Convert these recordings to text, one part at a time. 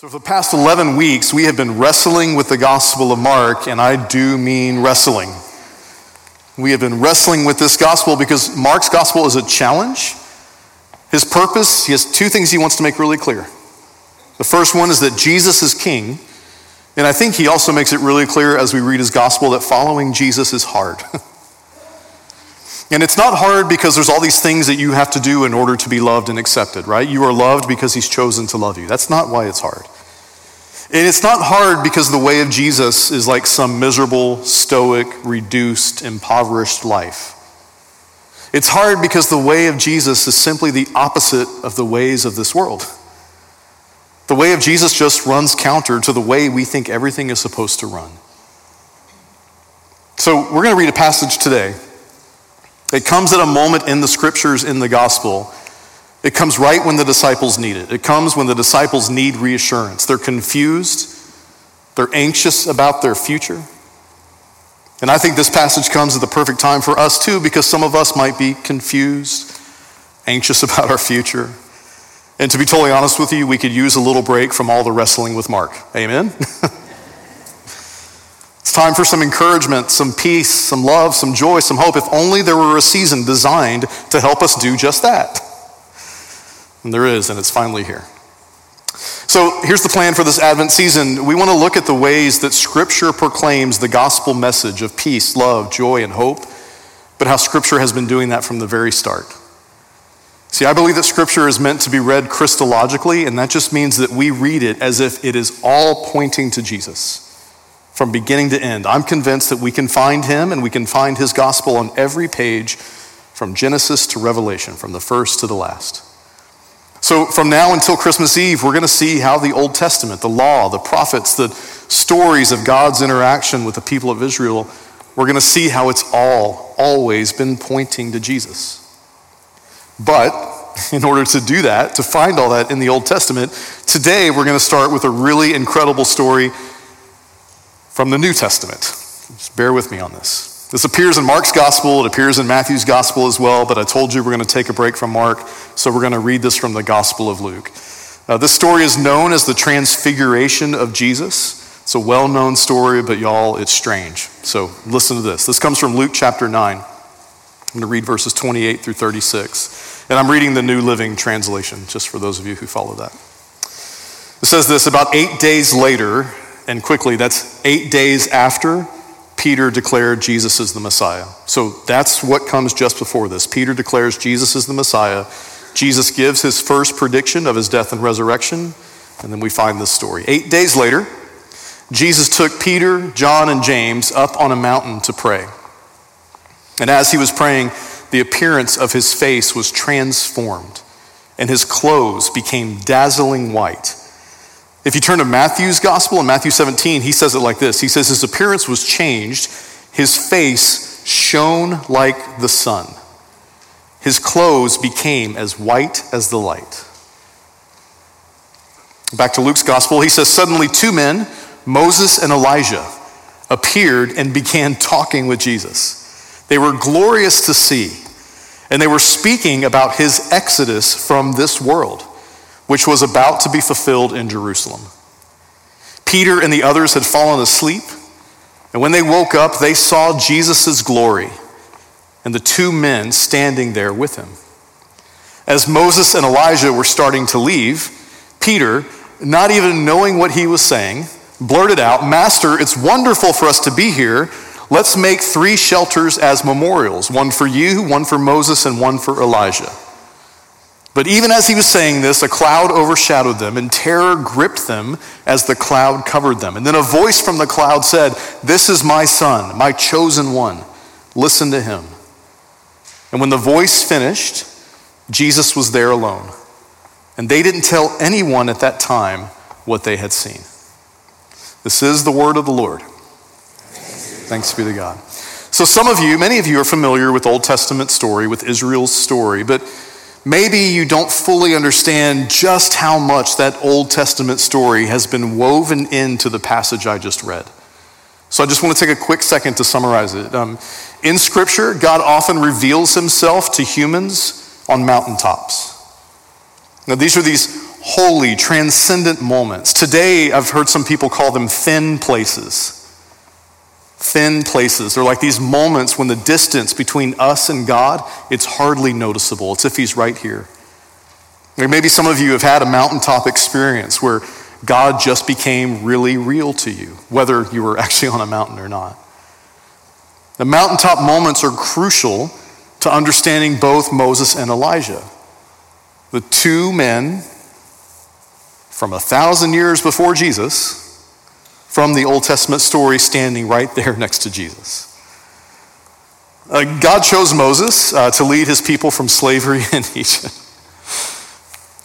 So, for the past 11 weeks, we have been wrestling with the Gospel of Mark, and I do mean wrestling. We have been wrestling with this Gospel because Mark's Gospel is a challenge. His purpose, he has two things he wants to make really clear. The first one is that Jesus is king, and I think he also makes it really clear as we read his Gospel that following Jesus is hard. And it's not hard because there's all these things that you have to do in order to be loved and accepted, right? You are loved because he's chosen to love you. That's not why it's hard. And it's not hard because the way of Jesus is like some miserable, stoic, reduced, impoverished life. It's hard because the way of Jesus is simply the opposite of the ways of this world. The way of Jesus just runs counter to the way we think everything is supposed to run. So, we're going to read a passage today it comes at a moment in the scriptures in the gospel. It comes right when the disciples need it. It comes when the disciples need reassurance. They're confused, they're anxious about their future. And I think this passage comes at the perfect time for us too, because some of us might be confused, anxious about our future. And to be totally honest with you, we could use a little break from all the wrestling with Mark. Amen? It's time for some encouragement, some peace, some love, some joy, some hope, if only there were a season designed to help us do just that. And there is, and it's finally here. So here's the plan for this Advent season. We want to look at the ways that Scripture proclaims the gospel message of peace, love, joy, and hope, but how Scripture has been doing that from the very start. See, I believe that Scripture is meant to be read Christologically, and that just means that we read it as if it is all pointing to Jesus from beginning to end. I'm convinced that we can find him and we can find his gospel on every page from Genesis to Revelation, from the first to the last. So, from now until Christmas Eve, we're going to see how the Old Testament, the law, the prophets, the stories of God's interaction with the people of Israel, we're going to see how it's all, always been pointing to Jesus. But in order to do that, to find all that in the Old Testament, today we're going to start with a really incredible story from the New Testament. Just bear with me on this. This appears in Mark's gospel, it appears in Matthew's gospel as well, but I told you we're going to take a break from Mark, so we're going to read this from the gospel of Luke. Uh, this story is known as the transfiguration of Jesus. It's a well known story, but y'all, it's strange. So listen to this. This comes from Luke chapter 9. I'm going to read verses 28 through 36. And I'm reading the New Living Translation, just for those of you who follow that. It says this About eight days later, and quickly, that's eight days after Peter declared Jesus is the Messiah. So that's what comes just before this. Peter declares Jesus is the Messiah. Jesus gives his first prediction of his death and resurrection, and then we find this story. Eight days later, Jesus took Peter, John, and James up on a mountain to pray. And as he was praying, the appearance of his face was transformed, and his clothes became dazzling white. If you turn to Matthew's gospel in Matthew 17, he says it like this He says, His appearance was changed, his face shone like the sun, his clothes became as white as the light. Back to Luke's gospel, he says, Suddenly two men, Moses and Elijah, appeared and began talking with Jesus. They were glorious to see, and they were speaking about his exodus from this world which was about to be fulfilled in Jerusalem. Peter and the others had fallen asleep, and when they woke up, they saw Jesus' glory and the two men standing there with him. As Moses and Elijah were starting to leave, Peter, not even knowing what he was saying, blurted out, Master, it's wonderful for us to be here. Let's make three shelters as memorials one for you, one for Moses, and one for Elijah. But even as he was saying this, a cloud overshadowed them, and terror gripped them as the cloud covered them. And then a voice from the cloud said, This is my son, my chosen one. Listen to him. And when the voice finished, Jesus was there alone. And they didn't tell anyone at that time what they had seen. This is the word of the Lord. Thanks be to God. So, some of you, many of you, are familiar with Old Testament story, with Israel's story, but Maybe you don't fully understand just how much that Old Testament story has been woven into the passage I just read. So I just want to take a quick second to summarize it. Um, in Scripture, God often reveals himself to humans on mountaintops. Now, these are these holy, transcendent moments. Today, I've heard some people call them thin places. Thin places. They're like these moments when the distance between us and God, it's hardly noticeable. It's if He's right here. Or maybe some of you have had a mountaintop experience where God just became really real to you, whether you were actually on a mountain or not. The mountaintop moments are crucial to understanding both Moses and Elijah. The two men from a thousand years before Jesus, from the Old Testament story standing right there next to Jesus. Uh, God chose Moses uh, to lead his people from slavery in Egypt.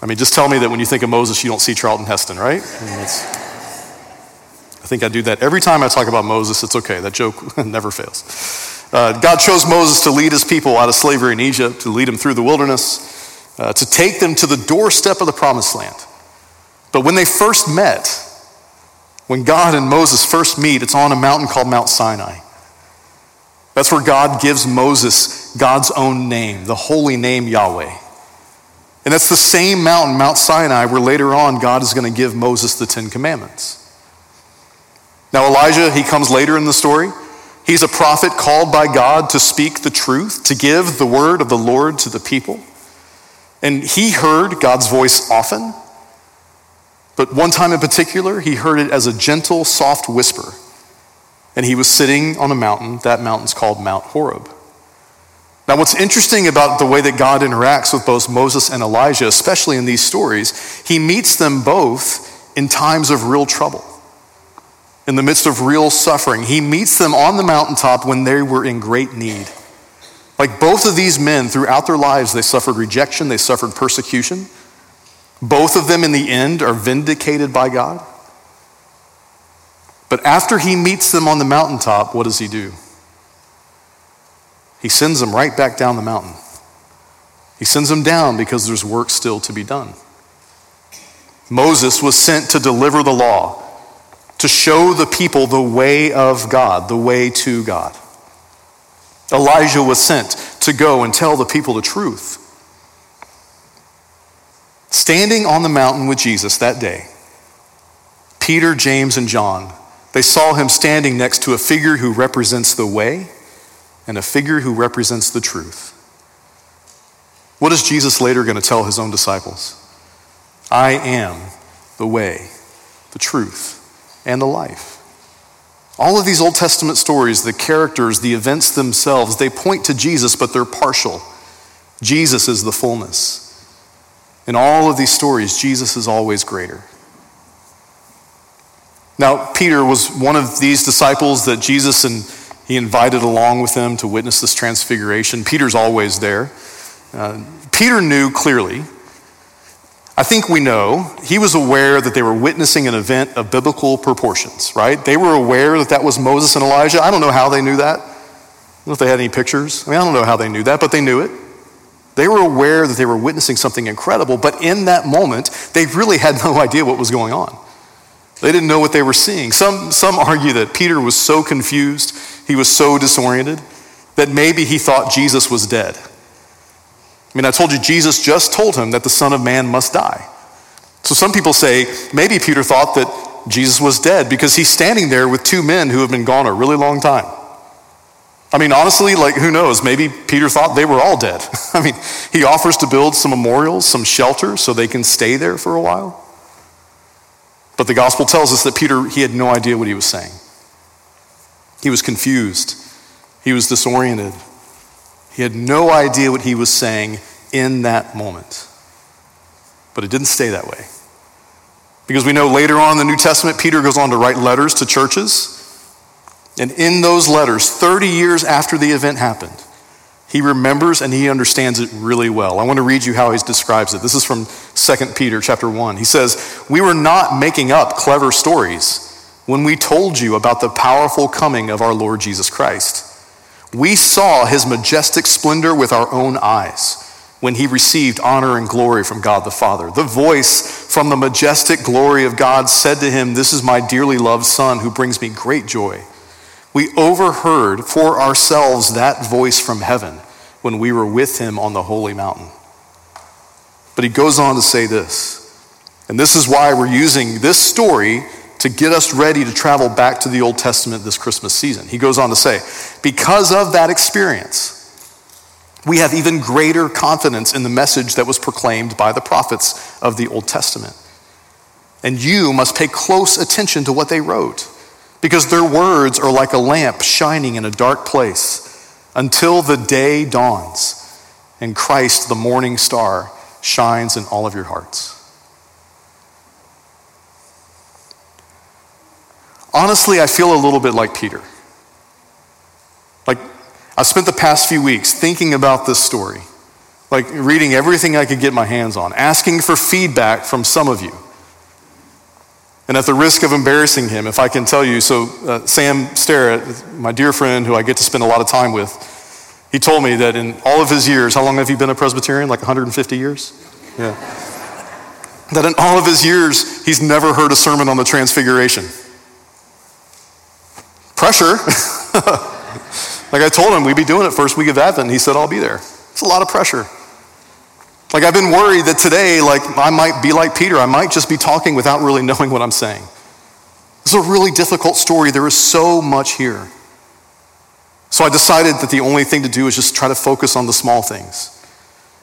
I mean, just tell me that when you think of Moses, you don't see Charlton Heston, right? I, mean, I think I do that every time I talk about Moses. It's okay, that joke never fails. Uh, God chose Moses to lead his people out of slavery in Egypt, to lead them through the wilderness, uh, to take them to the doorstep of the promised land. But when they first met, when God and Moses first meet, it's on a mountain called Mount Sinai. That's where God gives Moses God's own name, the holy name Yahweh. And that's the same mountain, Mount Sinai, where later on God is going to give Moses the Ten Commandments. Now, Elijah, he comes later in the story. He's a prophet called by God to speak the truth, to give the word of the Lord to the people. And he heard God's voice often, but one time in particular, he heard it as a gentle, soft whisper. And he was sitting on a mountain. That mountain's called Mount Horeb. Now, what's interesting about the way that God interacts with both Moses and Elijah, especially in these stories, he meets them both in times of real trouble, in the midst of real suffering. He meets them on the mountaintop when they were in great need. Like both of these men, throughout their lives, they suffered rejection, they suffered persecution. Both of them, in the end, are vindicated by God. But after he meets them on the mountaintop, what does he do? He sends them right back down the mountain. He sends them down because there's work still to be done. Moses was sent to deliver the law, to show the people the way of God, the way to God. Elijah was sent to go and tell the people the truth. Standing on the mountain with Jesus that day, Peter, James, and John, they saw him standing next to a figure who represents the way and a figure who represents the truth. What is Jesus later going to tell his own disciples? I am the way, the truth, and the life. All of these Old Testament stories, the characters, the events themselves, they point to Jesus, but they're partial. Jesus is the fullness. In all of these stories, Jesus is always greater. Now, Peter was one of these disciples that Jesus and he invited along with them to witness this transfiguration. Peter's always there. Uh, Peter knew clearly. I think we know he was aware that they were witnessing an event of biblical proportions, right? They were aware that that was Moses and Elijah. I don't know how they knew that. I don't know if they had any pictures. I mean, I don't know how they knew that, but they knew it. They were aware that they were witnessing something incredible, but in that moment, they really had no idea what was going on. They didn't know what they were seeing. Some, some argue that Peter was so confused, he was so disoriented, that maybe he thought Jesus was dead. I mean, I told you, Jesus just told him that the Son of Man must die. So some people say maybe Peter thought that Jesus was dead because he's standing there with two men who have been gone a really long time. I mean, honestly, like, who knows? Maybe Peter thought they were all dead. I mean, he offers to build some memorials, some shelter, so they can stay there for a while. But the gospel tells us that Peter, he had no idea what he was saying. He was confused, he was disoriented. He had no idea what he was saying in that moment. But it didn't stay that way. Because we know later on in the New Testament, Peter goes on to write letters to churches. And in those letters, 30 years after the event happened, he remembers and he understands it really well. I want to read you how he describes it. This is from 2 Peter chapter 1. He says, "We were not making up clever stories when we told you about the powerful coming of our Lord Jesus Christ. We saw his majestic splendor with our own eyes." When he received honor and glory from God the Father. The voice from the majestic glory of God said to him, This is my dearly loved Son who brings me great joy. We overheard for ourselves that voice from heaven when we were with him on the holy mountain. But he goes on to say this And this is why we're using this story to get us ready to travel back to the Old Testament this Christmas season. He goes on to say, because of that experience, we have even greater confidence in the message that was proclaimed by the prophets of the Old Testament. And you must pay close attention to what they wrote, because their words are like a lamp shining in a dark place until the day dawns and Christ, the morning star, shines in all of your hearts. Honestly, I feel a little bit like Peter. Like, I've spent the past few weeks thinking about this story, like reading everything I could get my hands on, asking for feedback from some of you. And at the risk of embarrassing him, if I can tell you, so uh, Sam Starrett, my dear friend who I get to spend a lot of time with, he told me that in all of his years, how long have you been a Presbyterian? Like 150 years? Yeah. that in all of his years, he's never heard a sermon on the Transfiguration. Pressure. like I told him, we'd be doing it first week of Advent. He said, I'll be there. It's a lot of pressure. Like I've been worried that today, like I might be like Peter. I might just be talking without really knowing what I'm saying. This is a really difficult story. There is so much here. So I decided that the only thing to do is just try to focus on the small things.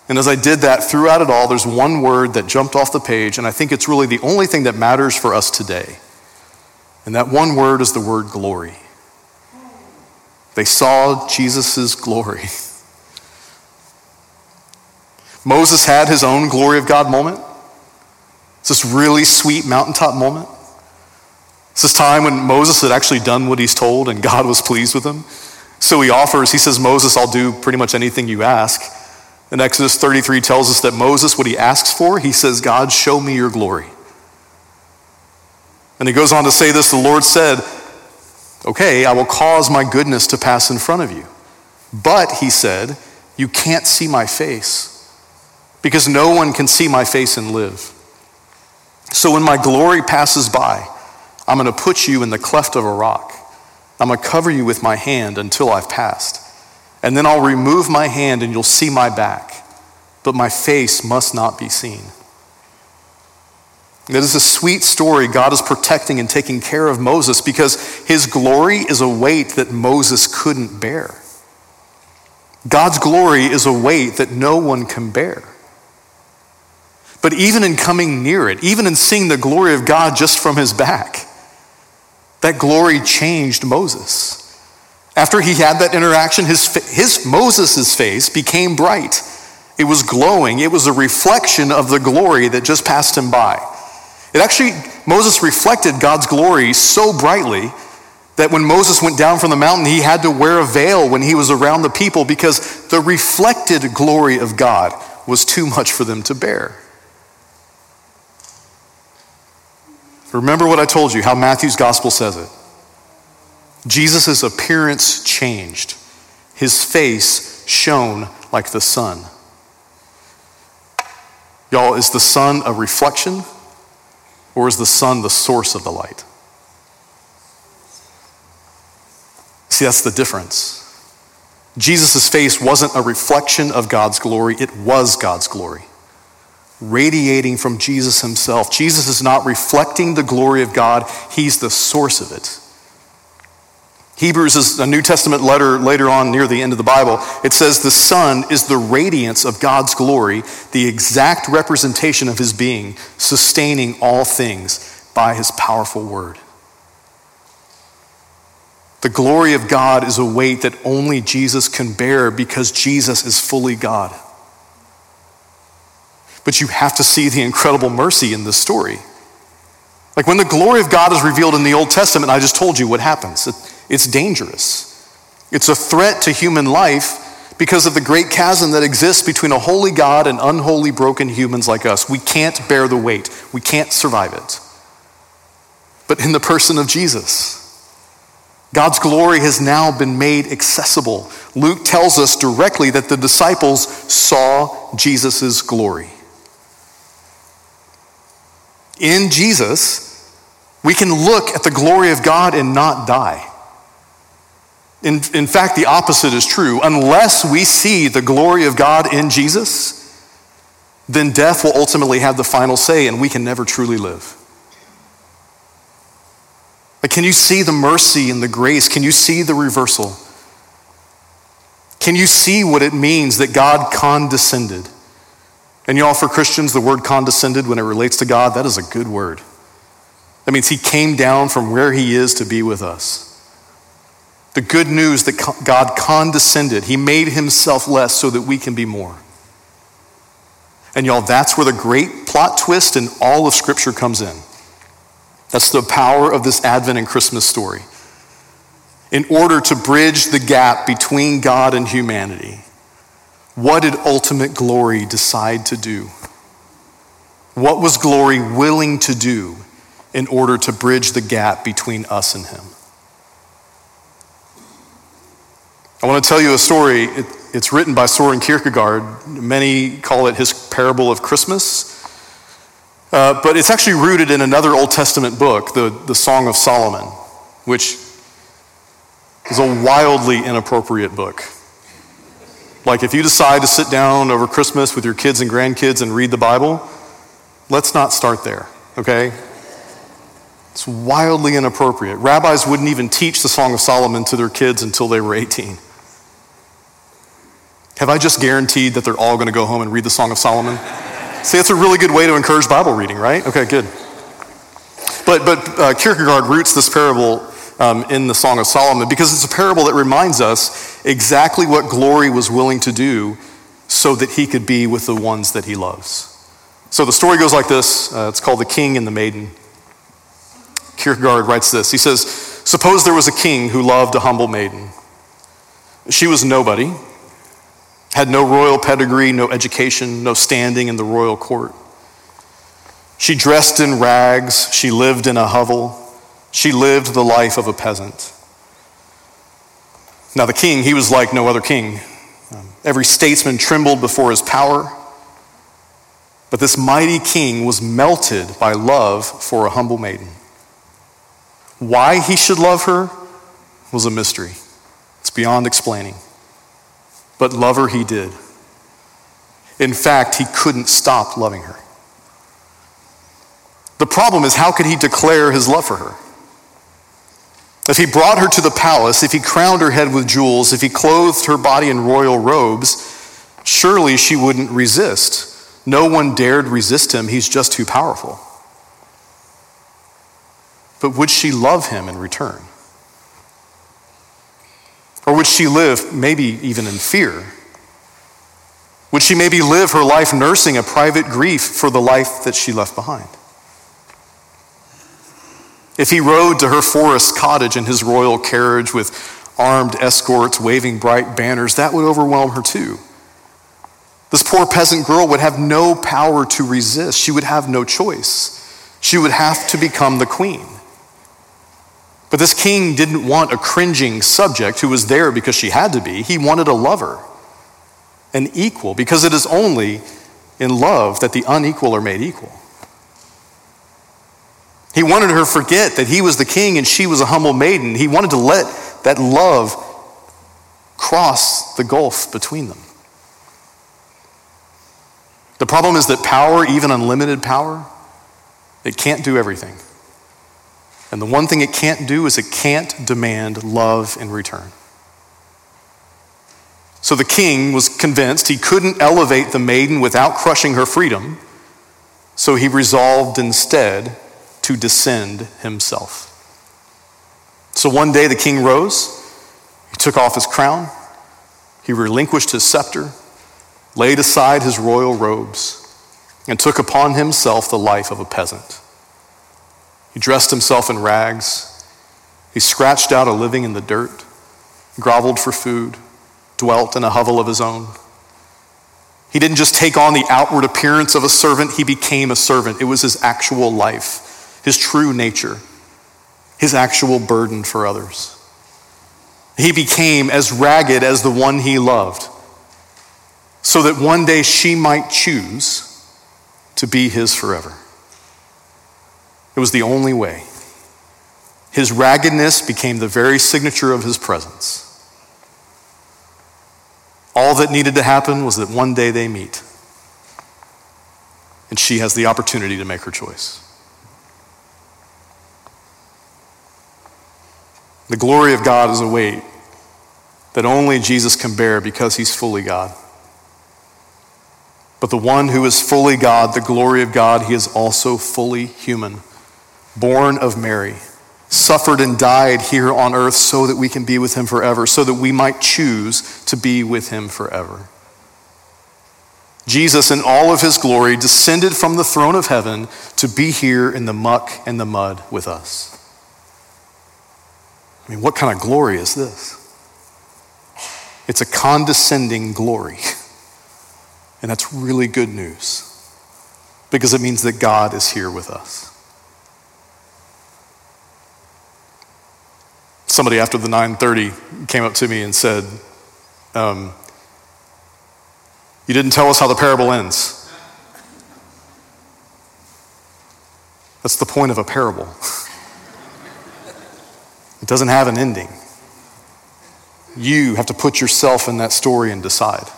And as I did that throughout it all, there's one word that jumped off the page, and I think it's really the only thing that matters for us today. And that one word is the word glory. They saw Jesus' glory. Moses had his own glory of God moment. It's this really sweet mountaintop moment. It's this time when Moses had actually done what he's told and God was pleased with him. So he offers, he says, Moses, I'll do pretty much anything you ask. And Exodus 33 tells us that Moses, what he asks for, he says, God, show me your glory. And he goes on to say this the Lord said, Okay, I will cause my goodness to pass in front of you. But, he said, you can't see my face because no one can see my face and live. So when my glory passes by, I'm going to put you in the cleft of a rock. I'm going to cover you with my hand until I've passed. And then I'll remove my hand and you'll see my back, but my face must not be seen. It is a sweet story. God is protecting and taking care of Moses because his glory is a weight that Moses couldn't bear. God's glory is a weight that no one can bear. But even in coming near it, even in seeing the glory of God just from his back, that glory changed Moses. After he had that interaction, his, his Moses' face became bright. It was glowing. It was a reflection of the glory that just passed him by. It actually, Moses reflected God's glory so brightly that when Moses went down from the mountain, he had to wear a veil when he was around the people because the reflected glory of God was too much for them to bear. Remember what I told you, how Matthew's gospel says it. Jesus' appearance changed, his face shone like the sun. Y'all, is the sun a reflection or is the sun the source of the light? See, that's the difference. Jesus' face wasn't a reflection of God's glory, it was God's glory radiating from Jesus himself. Jesus is not reflecting the glory of God, he's the source of it. Hebrews is a New Testament letter later on near the end of the Bible. It says the Son is the radiance of God's glory, the exact representation of his being, sustaining all things by his powerful word. The glory of God is a weight that only Jesus can bear because Jesus is fully God. But you have to see the incredible mercy in this story. Like when the glory of God is revealed in the Old Testament, I just told you what happens. It's dangerous. It's a threat to human life because of the great chasm that exists between a holy God and unholy, broken humans like us. We can't bear the weight, we can't survive it. But in the person of Jesus, God's glory has now been made accessible. Luke tells us directly that the disciples saw Jesus' glory in Jesus, we can look at the glory of God and not die. In, in fact, the opposite is true. Unless we see the glory of God in Jesus, then death will ultimately have the final say and we can never truly live. But can you see the mercy and the grace? Can you see the reversal? Can you see what it means that God condescended? And y'all, for Christians, the word condescended when it relates to God, that is a good word. That means he came down from where he is to be with us. The good news that God condescended, he made himself less so that we can be more. And y'all, that's where the great plot twist in all of Scripture comes in. That's the power of this Advent and Christmas story. In order to bridge the gap between God and humanity, what did ultimate glory decide to do? What was glory willing to do in order to bridge the gap between us and Him? I want to tell you a story. It, it's written by Soren Kierkegaard. Many call it his parable of Christmas. Uh, but it's actually rooted in another Old Testament book, the, the Song of Solomon, which is a wildly inappropriate book. Like, if you decide to sit down over Christmas with your kids and grandkids and read the Bible, let's not start there, okay? It's wildly inappropriate. Rabbis wouldn't even teach the Song of Solomon to their kids until they were 18. Have I just guaranteed that they're all going to go home and read the Song of Solomon? See, that's a really good way to encourage Bible reading, right? Okay, good. But, but uh, Kierkegaard roots this parable um, in the Song of Solomon because it's a parable that reminds us exactly what glory was willing to do so that he could be with the ones that he loves. So the story goes like this uh, it's called The King and the Maiden. Kierkegaard writes this He says, Suppose there was a king who loved a humble maiden. She was nobody had no royal pedigree, no education, no standing in the royal court. She dressed in rags, she lived in a hovel, she lived the life of a peasant. Now, the king, he was like no other king. Um, every statesman trembled before his power. But this mighty king was melted by love for a humble maiden. Why he should love her was a mystery. It's beyond explaining but love her he did. In fact, he couldn't stop loving her. The problem is, how could he declare his love for her? If he brought her to the palace, if he crowned her head with jewels, if he clothed her body in royal robes, surely she wouldn't resist. No one dared resist him. He's just too powerful. But would she love him in return? Or would she live, maybe even in fear? Would she maybe live her life nursing a private grief for the life that she left behind? If he rode to her forest cottage in his royal carriage with armed escorts waving bright banners, that would overwhelm her too. This poor peasant girl would have no power to resist. She would have no choice. She would have to become the queen. But this king didn't want a cringing subject who was there because she had to be. He wanted a lover, an equal, because it is only in love that the unequal are made equal. He wanted her to forget that he was the king and she was a humble maiden. He wanted to let that love cross the gulf between them. The problem is that power, even unlimited power, it can't do everything. And the one thing it can't do is it can't demand love in return. So the king was convinced he couldn't elevate the maiden without crushing her freedom, so he resolved instead to descend himself. So one day the king rose, he took off his crown, he relinquished his scepter, laid aside his royal robes, and took upon himself the life of a peasant. He dressed himself in rags. He scratched out a living in the dirt, groveled for food, dwelt in a hovel of his own. He didn't just take on the outward appearance of a servant, he became a servant. It was his actual life, his true nature, his actual burden for others. He became as ragged as the one he loved, so that one day she might choose to be his forever. It was the only way. His raggedness became the very signature of his presence. All that needed to happen was that one day they meet. and she has the opportunity to make her choice. The glory of God is a weight that only Jesus can bear because he's fully God. But the one who is fully God, the glory of God, he is also fully human, born of Mary, suffered and died here on earth so that we can be with him forever, so that we might choose to be with him forever. Jesus, in all of his glory, descended from the throne of heaven to be here in the muck and the mud with us. I mean, what kind of glory is this? It's a condescending glory. And that's really good news because it means that God is here with us. Somebody after the 930 came up to me and said, um, You didn't tell us how the parable ends. That's the point of a parable. it doesn't have an ending. You have to put yourself in that story and decide.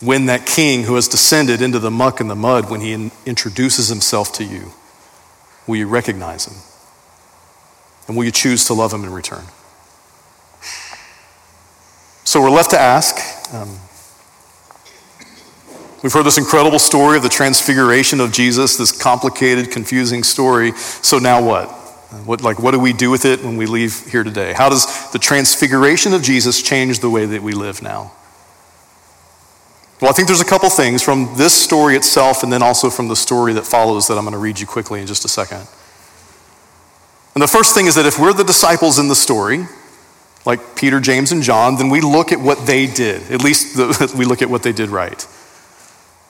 When that king who has descended into the muck and the mud, when he in- introduces himself to you, will you recognize him? And will you choose to love him in return? So we're left to ask. Um, we've heard this incredible story of the transfiguration of Jesus, this complicated, confusing story. So now what? What, like, what do we do with it when we leave here today? How does the transfiguration of Jesus change the way that we live now? Well, I think there's a couple things from this story itself and then also from the story that follows that I'm going to read you quickly in just a second. And the first thing is that if we're the disciples in the story, like Peter, James, and John, then we look at what they did. At least the, we look at what they did right.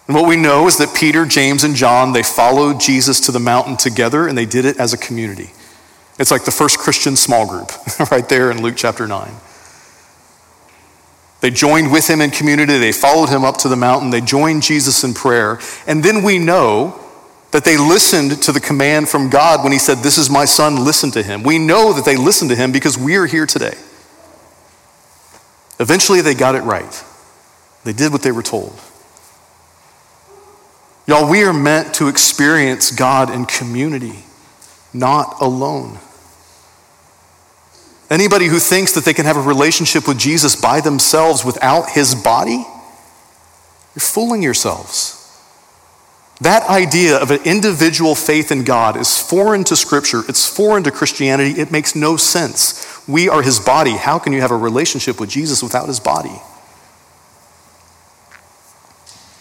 And what we know is that Peter, James, and John, they followed Jesus to the mountain together and they did it as a community. It's like the first Christian small group right there in Luke chapter 9. They joined with him in community. They followed him up to the mountain. They joined Jesus in prayer. And then we know that they listened to the command from God when he said, This is my son, listen to him. We know that they listened to him because we are here today. Eventually, they got it right. They did what they were told. Y'all, we are meant to experience God in community, not alone. Anybody who thinks that they can have a relationship with Jesus by themselves without his body, you're fooling yourselves. That idea of an individual faith in God is foreign to Scripture. It's foreign to Christianity. It makes no sense. We are his body. How can you have a relationship with Jesus without his body?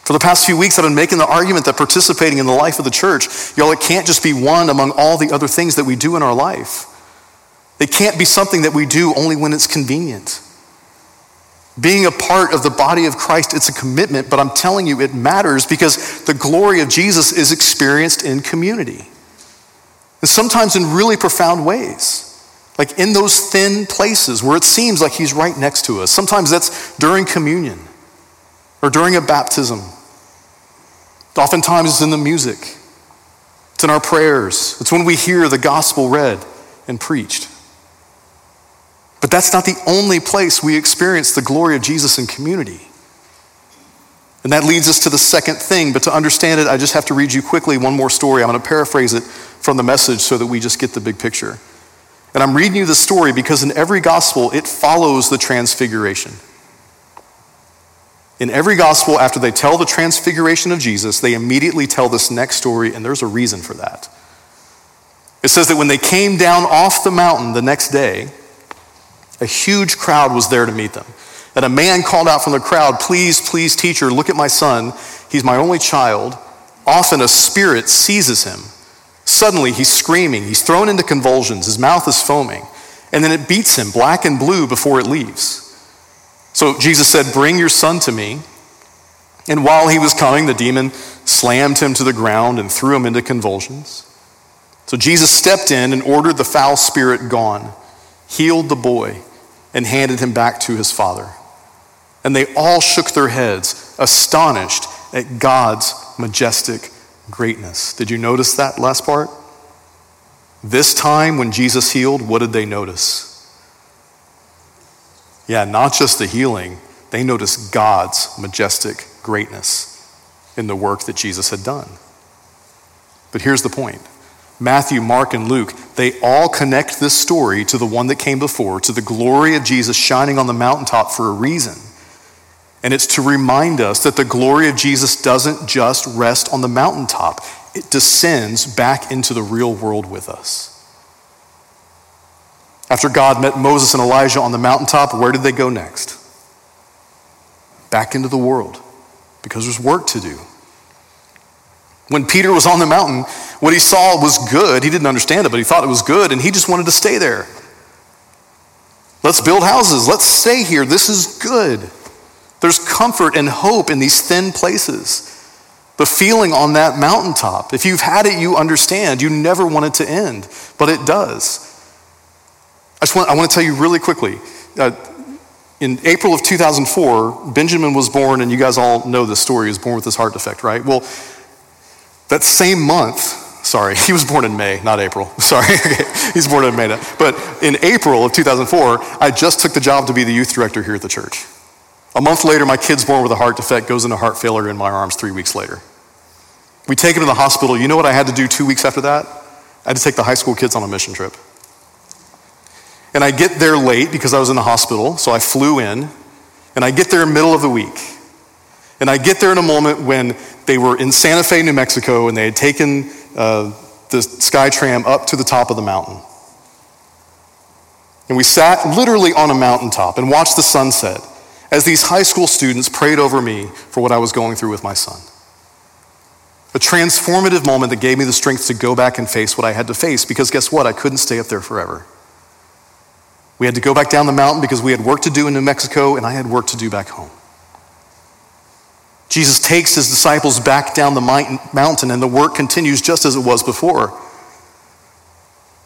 For the past few weeks, I've been making the argument that participating in the life of the church, y'all, it can't just be one among all the other things that we do in our life. It can't be something that we do only when it's convenient. Being a part of the body of Christ, it's a commitment, but I'm telling you, it matters because the glory of Jesus is experienced in community. And sometimes in really profound ways. Like in those thin places where it seems like he's right next to us. Sometimes that's during communion or during a baptism. Oftentimes it's in the music, it's in our prayers, it's when we hear the gospel read and preached. But that's not the only place we experience the glory of Jesus in community. And that leads us to the second thing. But to understand it, I just have to read you quickly one more story. I'm going to paraphrase it from the message so that we just get the big picture. And I'm reading you the story because in every gospel, it follows the transfiguration. In every gospel, after they tell the transfiguration of Jesus, they immediately tell this next story, and there's a reason for that. It says that when they came down off the mountain the next day, a huge crowd was there to meet them. And a man called out from the crowd, Please, please, teacher, look at my son. He's my only child. Often a spirit seizes him. Suddenly he's screaming. He's thrown into convulsions. His mouth is foaming. And then it beats him black and blue before it leaves. So Jesus said, Bring your son to me. And while he was coming, the demon slammed him to the ground and threw him into convulsions. So Jesus stepped in and ordered the foul spirit gone, healed the boy and handed him back to his father. And they all shook their heads, astonished at God's majestic greatness. Did you notice that last part? This time when Jesus healed, what did they notice? Yeah, not just the healing, they noticed God's majestic greatness. in the work that Jesus had done. But here's the point Matthew, Mark, and Luke, they all connect this story to the one that came before, to the glory of Jesus shining on the mountaintop for a reason. And it's to remind us that the glory of Jesus doesn't just rest on the mountaintop, it descends back into the real world with us. After God met Moses and Elijah on the mountaintop, where did they go next? Back into the world, because there's work to do. When Peter was on the mountain, what he saw was good. He didn't understand it, but he thought it was good, and he just wanted to stay there. Let's build houses. Let's stay here. This is good. There's comfort and hope in these thin places. The feeling on that mountaintop, if you've had it, you understand. You never want it to end, but it does. I just want, I want to tell you really quickly. Uh, in April of 2004, Benjamin was born, and you guys all know this story. He was born with this heart defect, right? Well, that same month, sorry, he was born in May, not April. Sorry, he's born in May. Now. But in April of 2004, I just took the job to be the youth director here at the church. A month later, my kid's born with a heart defect, goes into heart failure in my arms three weeks later. We take him to the hospital. You know what I had to do two weeks after that? I had to take the high school kids on a mission trip. And I get there late because I was in the hospital, so I flew in. And I get there in the middle of the week. And I get there in a moment when they were in Santa Fe, New Mexico, and they had taken uh, the Skytram up to the top of the mountain. And we sat literally on a mountaintop and watched the sunset as these high school students prayed over me for what I was going through with my son. A transformative moment that gave me the strength to go back and face what I had to face because guess what? I couldn't stay up there forever. We had to go back down the mountain because we had work to do in New Mexico and I had work to do back home. Jesus takes his disciples back down the mountain, and the work continues just as it was before.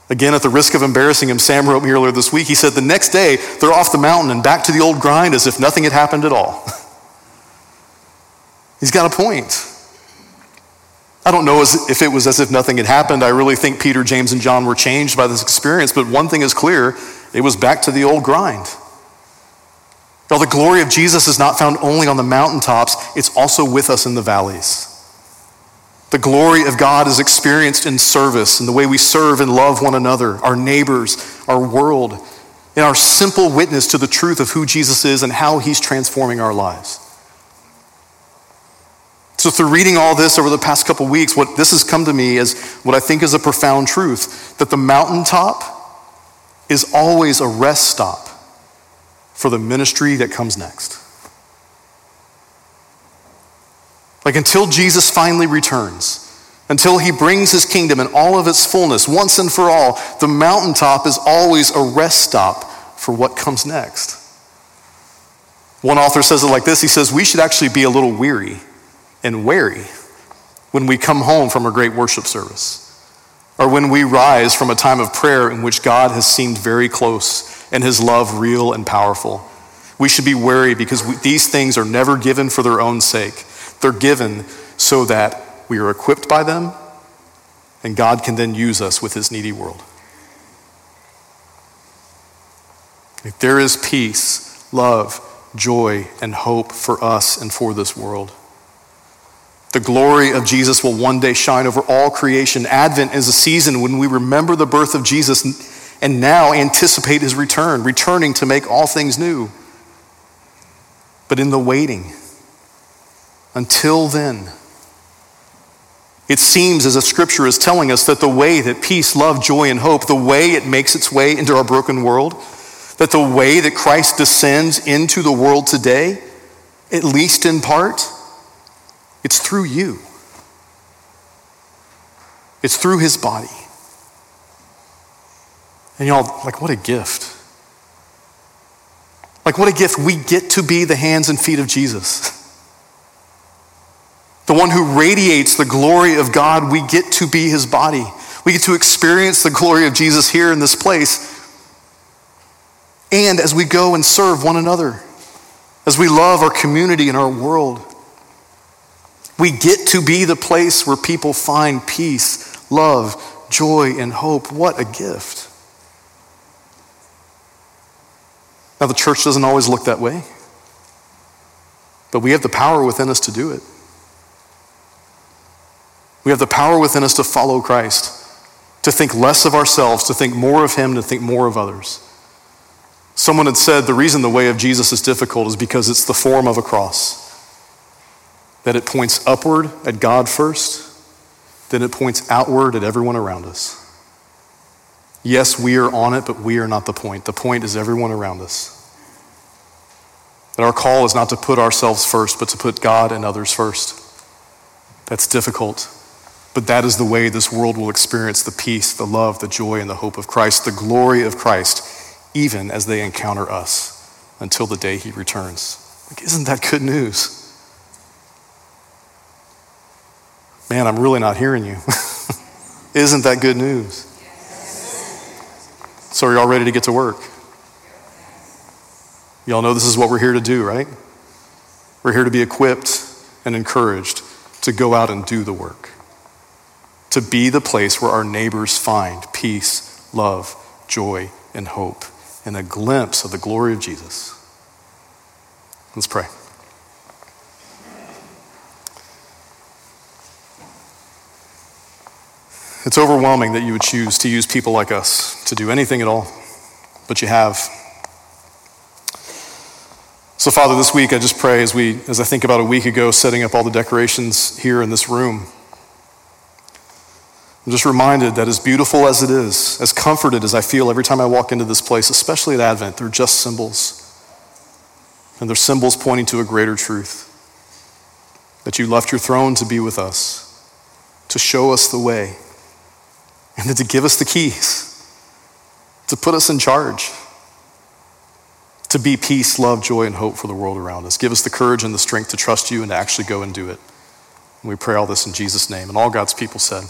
Again, at the risk of embarrassing him, Sam wrote me earlier this week. He said, The next day, they're off the mountain and back to the old grind as if nothing had happened at all. He's got a point. I don't know if it was as if nothing had happened. I really think Peter, James, and John were changed by this experience, but one thing is clear it was back to the old grind. Now, the glory of Jesus is not found only on the mountaintops, it's also with us in the valleys. The glory of God is experienced in service, in the way we serve and love one another, our neighbors, our world, in our simple witness to the truth of who Jesus is and how he's transforming our lives. So, through reading all this over the past couple weeks, what this has come to me as what I think is a profound truth that the mountaintop is always a rest stop for the ministry that comes next. Like until Jesus finally returns, until he brings his kingdom in all of its fullness, once and for all, the mountaintop is always a rest stop for what comes next. One author says it like this He says, We should actually be a little weary and wary when we come home from a great worship service, or when we rise from a time of prayer in which God has seemed very close and his love real and powerful. We should be wary because we, these things are never given for their own sake. They're given so that we are equipped by them and God can then use us with his needy world. If there is peace, love, joy, and hope for us and for this world. The glory of Jesus will one day shine over all creation. Advent is a season when we remember the birth of Jesus and now anticipate his return, returning to make all things new. But in the waiting, until then, it seems as if Scripture is telling us that the way that peace, love, joy, and hope, the way it makes its way into our broken world, that the way that Christ descends into the world today, at least in part, it's through you. It's through his body. And y'all, like, what a gift. Like, what a gift. We get to be the hands and feet of Jesus. The one who radiates the glory of God, we get to be his body. We get to experience the glory of Jesus here in this place. And as we go and serve one another, as we love our community and our world, we get to be the place where people find peace, love, joy, and hope. What a gift. Now, the church doesn't always look that way, but we have the power within us to do it. We have the power within us to follow Christ, to think less of ourselves, to think more of Him, to think more of others. Someone had said the reason the way of Jesus is difficult is because it's the form of a cross. That it points upward at God first, then it points outward at everyone around us. Yes, we are on it, but we are not the point. The point is everyone around us. That our call is not to put ourselves first, but to put God and others first. That's difficult, but that is the way this world will experience the peace, the love, the joy, and the hope of Christ, the glory of Christ, even as they encounter us until the day He returns. Like, isn't that good news? Man, I'm really not hearing you. isn't that good news? So, are y'all ready to get to work? Y'all know this is what we're here to do, right? We're here to be equipped and encouraged to go out and do the work, to be the place where our neighbors find peace, love, joy, and hope, and a glimpse of the glory of Jesus. Let's pray. It's overwhelming that you would choose to use people like us to do anything at all, but you have. So, Father, this week I just pray as we, as I think about a week ago, setting up all the decorations here in this room. I'm just reminded that as beautiful as it is, as comforted as I feel every time I walk into this place, especially at Advent, they're just symbols. And they're symbols pointing to a greater truth that you left your throne to be with us, to show us the way, and then to give us the keys, to put us in charge to be peace, love, joy, and hope for the world around us. Give us the courage and the strength to trust you and to actually go and do it. And we pray all this in Jesus' name. And all God's people said,